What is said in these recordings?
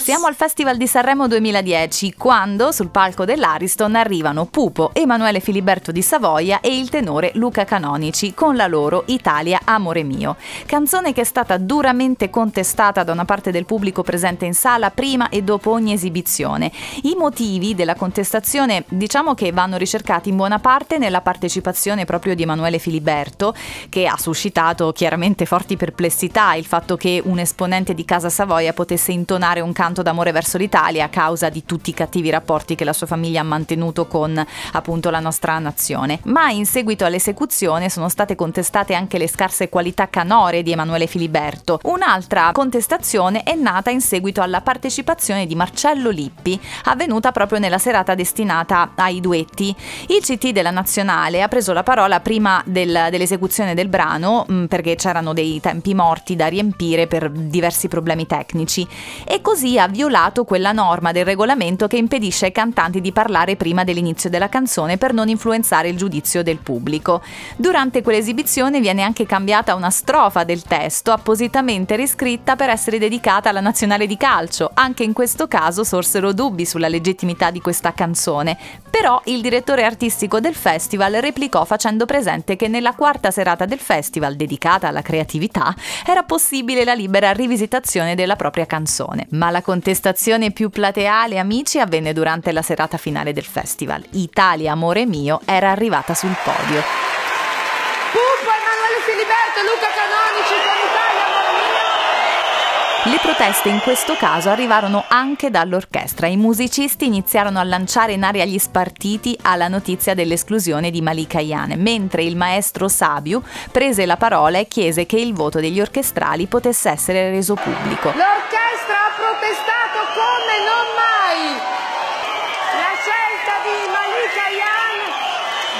Siamo al Festival di Sanremo 2010, quando sul palco dell'Ariston arrivano Pupo, Emanuele Filiberto di Savoia e il tenore Luca Canonici con la loro Italia Amore Mio. Canzone che è stata duramente contestata da una parte del pubblico presente in sala prima e dopo ogni esibizione. I motivi della contestazione diciamo che vanno ricercati in buona parte nella partecipazione proprio di Emanuele Filiberto, che ha suscitato chiaramente forti perplessità il fatto che un esponente di Casa Savoia potesse intonare un canto d'amore verso l'Italia a causa di tutti i cattivi rapporti che la sua famiglia ha mantenuto con appunto la nostra nazione. Ma in seguito all'esecuzione sono state contestate anche le scarse qualità canore di Emanuele Filiberto. Un'altra contestazione è nata in seguito alla partecipazione di Marcello Lippi, avvenuta proprio nella serata destinata ai duetti. Il CT della Nazionale ha preso la parola prima del, dell'esecuzione del brano mh, perché c'erano dei tempi morti da riempire per diversi problemi tecnici e così ha violato quella norma del regolamento che impedisce ai cantanti di parlare prima dell'inizio della canzone per non influenzare il giudizio del pubblico. Durante quell'esibizione viene anche cambiata una strofa del testo appositamente riscritta per essere dedicata alla nazionale di calcio. Anche in questo caso sorsero dubbi sulla legittimità di questa canzone, però il direttore artistico del festival replicò facendo presente che nella quarta serata del festival dedicata alla creatività era possibile la libera rivisitazione versione della propria canzone. Ma la contestazione più plateale, amici, avvenne durante la serata finale del festival. Italia, amore mio, era arrivata sul podio. Pupo, Emanuele Filiberto, Luca Canonici con Italia! Le proteste in questo caso arrivarono anche dall'orchestra. I musicisti iniziarono a lanciare in aria gli spartiti alla notizia dell'esclusione di Malika Iane, mentre il maestro Sabiu prese la parola e chiese che il voto degli orchestrali potesse essere reso pubblico. L'orchestra ha protestato come non mai! La scelta di Malika Iane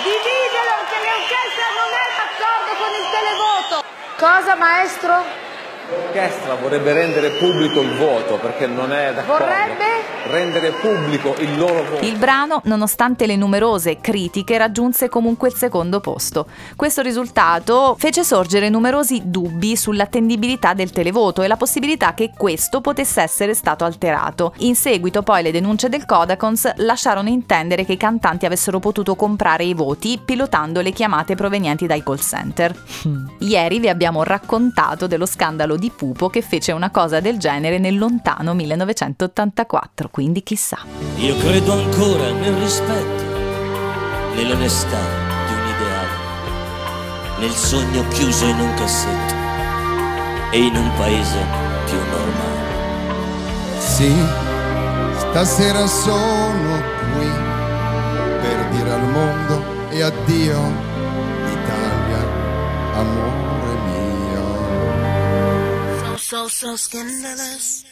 divide perché l'orchestra non è d'accordo con il televoto. Cosa maestro? L'orchestra vorrebbe rendere pubblico il voto perché non è d'accordo. Vorrebbe? Rendere pubblico il loro voto. Il brano, nonostante le numerose critiche, raggiunse comunque il secondo posto. Questo risultato fece sorgere numerosi dubbi sull'attendibilità del televoto e la possibilità che questo potesse essere stato alterato. In seguito poi le denunce del Codacons lasciarono intendere che i cantanti avessero potuto comprare i voti pilotando le chiamate provenienti dai call center. Ieri vi abbiamo raccontato dello scandalo di Pupo che fece una cosa del genere nel lontano 1984, quindi chissà. Io credo ancora nel rispetto, nell'onestà di un ideale, nel sogno chiuso in un cassetto e in un paese più normale. Sì, stasera sono qui per dire al mondo e addio Italia, amore mio. so, so scandalous.